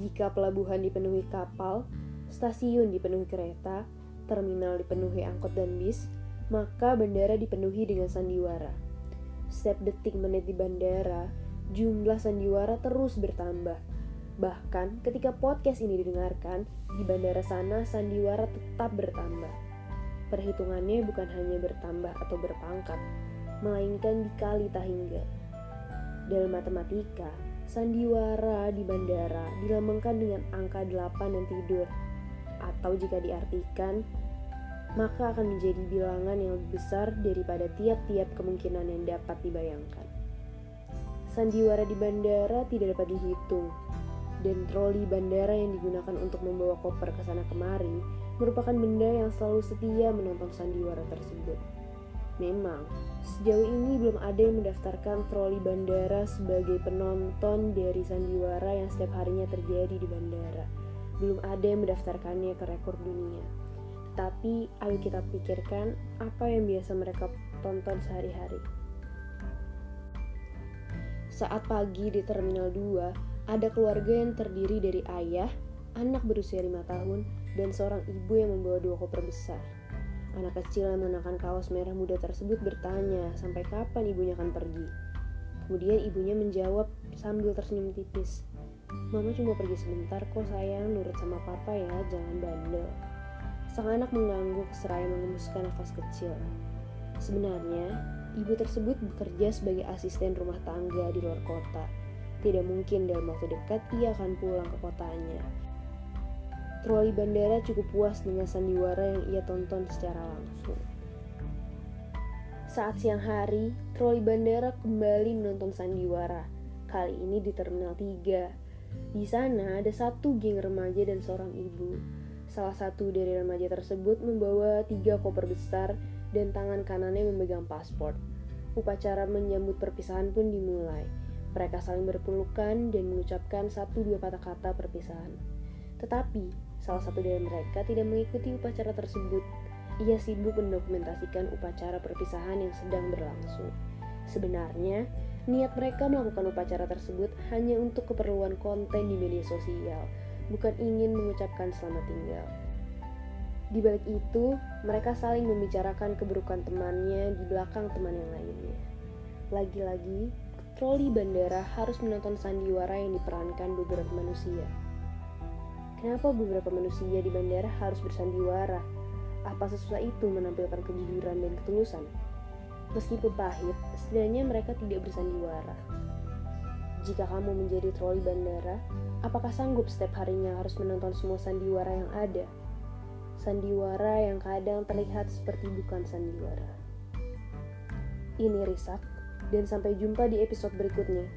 Jika pelabuhan dipenuhi kapal, stasiun dipenuhi kereta, terminal dipenuhi angkot dan bis, maka bandara dipenuhi dengan sandiwara. Setiap detik menit di bandara, jumlah sandiwara terus bertambah. Bahkan ketika podcast ini didengarkan, di bandara sana sandiwara tetap bertambah. Perhitungannya bukan hanya bertambah atau berpangkat, melainkan dikali tak hingga. Dalam matematika, sandiwara di bandara dilambangkan dengan angka 8 dan tidur. Atau jika diartikan, maka akan menjadi bilangan yang lebih besar daripada tiap-tiap kemungkinan yang dapat dibayangkan. Sandiwara di bandara tidak dapat dihitung, dan troli bandara yang digunakan untuk membawa koper ke sana kemari merupakan benda yang selalu setia menonton sandiwara tersebut. Memang, sejauh ini belum ada yang mendaftarkan troli bandara sebagai penonton dari sandiwara yang setiap harinya terjadi di bandara. Belum ada yang mendaftarkannya ke rekor dunia. Tapi ayo kita pikirkan apa yang biasa mereka tonton sehari-hari. Saat pagi di Terminal 2, ada keluarga yang terdiri dari ayah, anak berusia 5 tahun, dan seorang ibu yang membawa dua koper besar. Anak kecil yang mengenakan kaos merah muda tersebut bertanya sampai kapan ibunya akan pergi. Kemudian ibunya menjawab sambil tersenyum tipis. Mama cuma pergi sebentar kok sayang, nurut sama papa ya, jangan bandel. Sang anak mengangguk seraya mengembuskan nafas kecil. Sebenarnya, ibu tersebut bekerja sebagai asisten rumah tangga di luar kota. Tidak mungkin dalam waktu dekat ia akan pulang ke kotanya. Troli bandara cukup puas dengan sandiwara yang ia tonton secara langsung. Saat siang hari, troli bandara kembali menonton sandiwara. Kali ini di Terminal 3. Di sana ada satu geng remaja dan seorang ibu. Salah satu dari remaja tersebut membawa tiga koper besar dan tangan kanannya memegang paspor. Upacara menyambut perpisahan pun dimulai. Mereka saling berpelukan dan mengucapkan satu dua kata-kata perpisahan. Tetapi Salah satu dari mereka tidak mengikuti upacara tersebut. Ia sibuk mendokumentasikan upacara perpisahan yang sedang berlangsung. Sebenarnya, niat mereka melakukan upacara tersebut hanya untuk keperluan konten di media sosial, bukan ingin mengucapkan selamat tinggal. Di balik itu, mereka saling membicarakan keburukan temannya di belakang teman yang lainnya. Lagi-lagi, troli bandara harus menonton sandiwara yang diperankan beberapa manusia. Kenapa beberapa manusia di bandara harus bersandiwara? Apa sesusah itu menampilkan kejujuran dan ketulusan? Meskipun pahit, setidaknya mereka tidak bersandiwara. Jika kamu menjadi troli bandara, apakah sanggup setiap harinya harus menonton semua sandiwara yang ada? Sandiwara yang kadang terlihat seperti bukan sandiwara. Ini Risak, dan sampai jumpa di episode berikutnya.